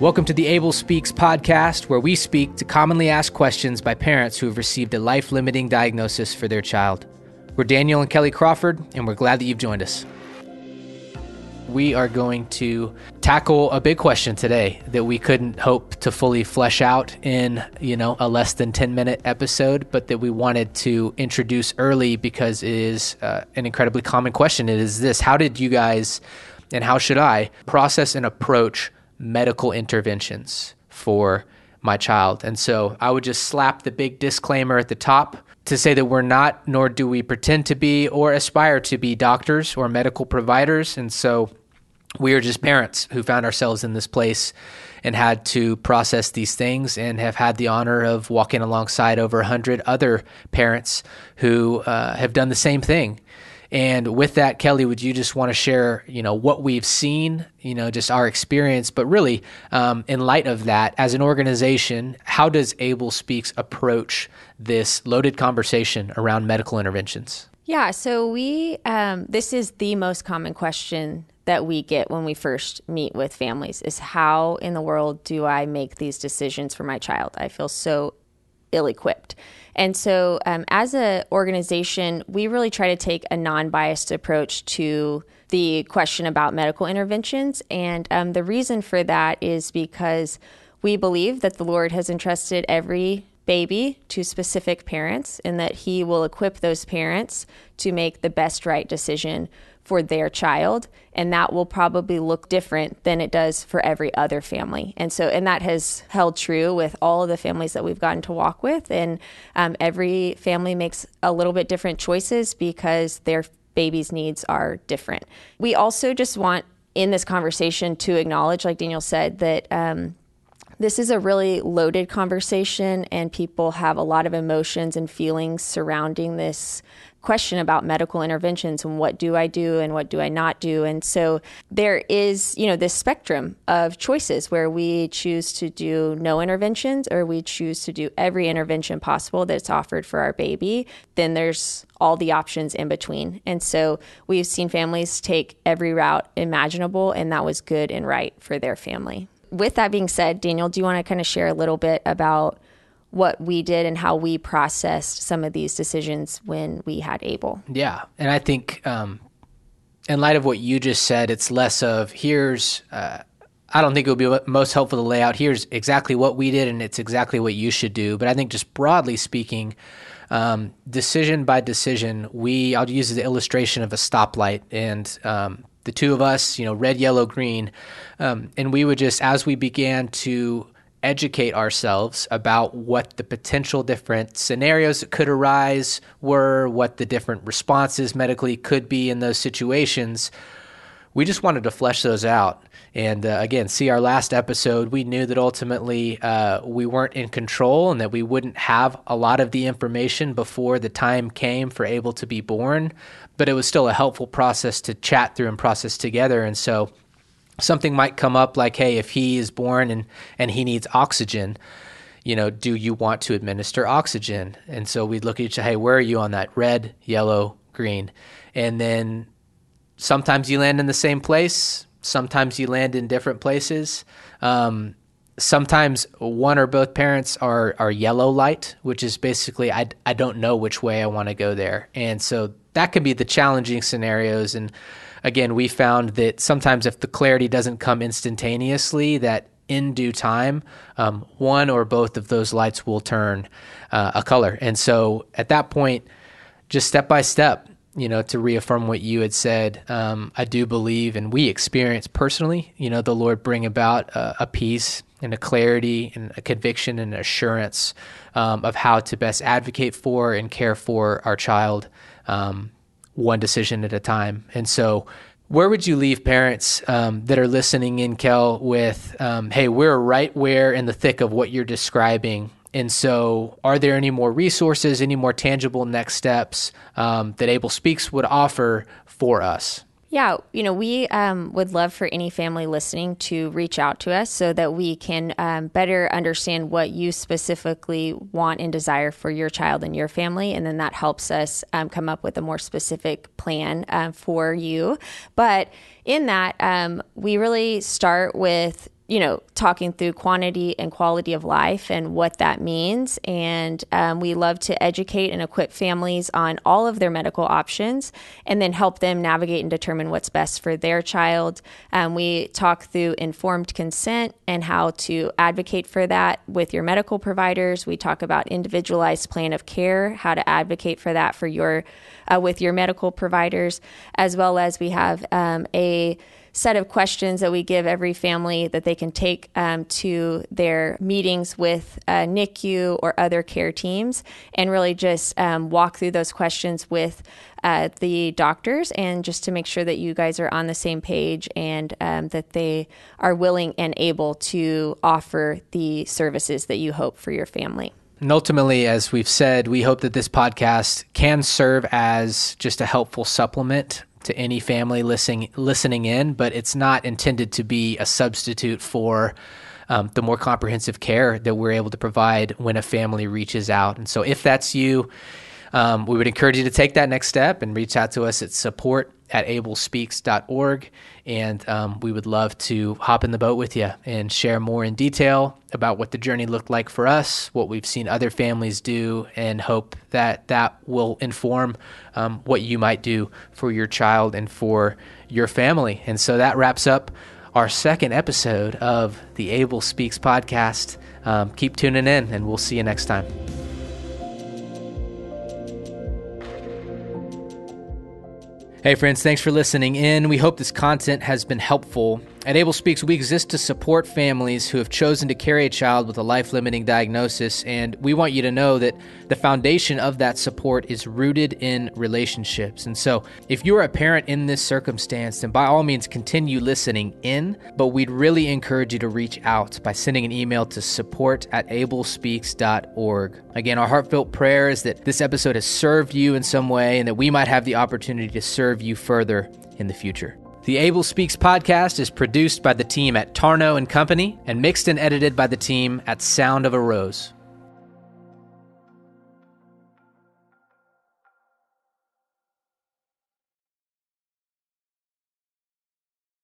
Welcome to the Abel Speaks podcast, where we speak to commonly asked questions by parents who have received a life limiting diagnosis for their child. We're Daniel and Kelly Crawford, and we're glad that you've joined us. We are going to tackle a big question today that we couldn't hope to fully flesh out in, you know, a less than 10 minute episode, but that we wanted to introduce early because it is uh, an incredibly common question. It is this How did you guys, and how should I, process and approach medical interventions for my child. And so I would just slap the big disclaimer at the top to say that we're not, nor do we pretend to be or aspire to be doctors or medical providers. And so we are just parents who found ourselves in this place and had to process these things and have had the honor of walking alongside over 100 other parents who uh, have done the same thing and with that, Kelly, would you just want to share, you know, what we've seen, you know, just our experience, but really, um, in light of that, as an organization, how does Abel Speaks approach this loaded conversation around medical interventions? Yeah, so we, um, this is the most common question that we get when we first meet with families is how in the world do I make these decisions for my child? I feel so ill equipped. And so, um, as an organization, we really try to take a non biased approach to the question about medical interventions. And um, the reason for that is because we believe that the Lord has entrusted every baby to specific parents and that He will equip those parents to make the best right decision for their child and that will probably look different than it does for every other family. And so and that has held true with all of the families that we've gotten to walk with and um, every family makes a little bit different choices because their baby's needs are different. We also just want in this conversation to acknowledge like daniel said that um, this is a really loaded conversation, and people have a lot of emotions and feelings surrounding this question about medical interventions and what do I do and what do I not do. And so there is, you know, this spectrum of choices where we choose to do no interventions or we choose to do every intervention possible that's offered for our baby. Then there's all the options in between. And so we've seen families take every route imaginable, and that was good and right for their family with that being said, Daniel, do you want to kind of share a little bit about what we did and how we processed some of these decisions when we had Abel? Yeah. And I think, um, in light of what you just said, it's less of here's, uh, I don't think it would be most helpful to lay out here's exactly what we did and it's exactly what you should do. But I think just broadly speaking, um, decision by decision, we I'll use the illustration of a stoplight, and um, the two of us, you know, red, yellow, green. Um, and we would just, as we began to educate ourselves about what the potential different scenarios that could arise were, what the different responses medically could be in those situations, we just wanted to flesh those out. And uh, again, see our last episode, we knew that ultimately uh, we weren't in control and that we wouldn't have a lot of the information before the time came for Abel to be born but it was still a helpful process to chat through and process together. And so something might come up like, hey, if he is born and, and he needs oxygen, you know, do you want to administer oxygen? And so we'd look at each other, hey, where are you on that? Red, yellow, green. And then sometimes you land in the same place, sometimes you land in different places. Um, sometimes one or both parents are are yellow light, which is basically I, I don't know which way I want to go there. And so that could be the challenging scenarios. And again, we found that sometimes if the clarity doesn't come instantaneously, that in due time, um, one or both of those lights will turn uh, a color. And so at that point, just step by step, you know, to reaffirm what you had said, um, I do believe, and we experience personally, you know, the Lord bring about a, a peace and a clarity and a conviction and assurance um, of how to best advocate for and care for our child um, one decision at a time. And so, where would you leave parents um, that are listening in, Kel, with, um, hey, we're right where in the thick of what you're describing. And so, are there any more resources, any more tangible next steps um, that Abel Speaks would offer for us? Yeah, you know, we um, would love for any family listening to reach out to us so that we can um, better understand what you specifically want and desire for your child and your family. And then that helps us um, come up with a more specific plan uh, for you. But in that, um, we really start with you know, talking through quantity and quality of life and what that means. And um, we love to educate and equip families on all of their medical options and then help them navigate and determine what's best for their child. Um, we talk through informed consent and how to advocate for that with your medical providers. We talk about individualized plan of care, how to advocate for that for your uh, with your medical providers, as well as we have um, a set of questions that we give every family that they can take um, to their meetings with uh, NICU or other care teams and really just um, walk through those questions with uh, the doctors and just to make sure that you guys are on the same page and um, that they are willing and able to offer the services that you hope for your family. And ultimately, as we've said, we hope that this podcast can serve as just a helpful supplement to any family listening listening in, but it's not intended to be a substitute for um, the more comprehensive care that we're able to provide when a family reaches out. And so, if that's you, um, we would encourage you to take that next step and reach out to us at support at abelspeaks.org. And um, we would love to hop in the boat with you and share more in detail about what the journey looked like for us, what we've seen other families do, and hope that that will inform um, what you might do for your child and for your family. And so that wraps up our second episode of the Abel Speaks podcast. Um, keep tuning in, and we'll see you next time. Hey, friends, thanks for listening in. We hope this content has been helpful. At Abel Speaks, we exist to support families who have chosen to carry a child with a life limiting diagnosis, and we want you to know that the foundation of that support is rooted in relationships. And so, if you're a parent in this circumstance, then by all means continue listening in, but we'd really encourage you to reach out by sending an email to support at abelspeaks.org. Again, our heartfelt prayer is that this episode has served you in some way and that we might have the opportunity to serve you further in the future. The Abel Speaks podcast is produced by the team at Tarno and Company and mixed and edited by the team at Sound of a Rose.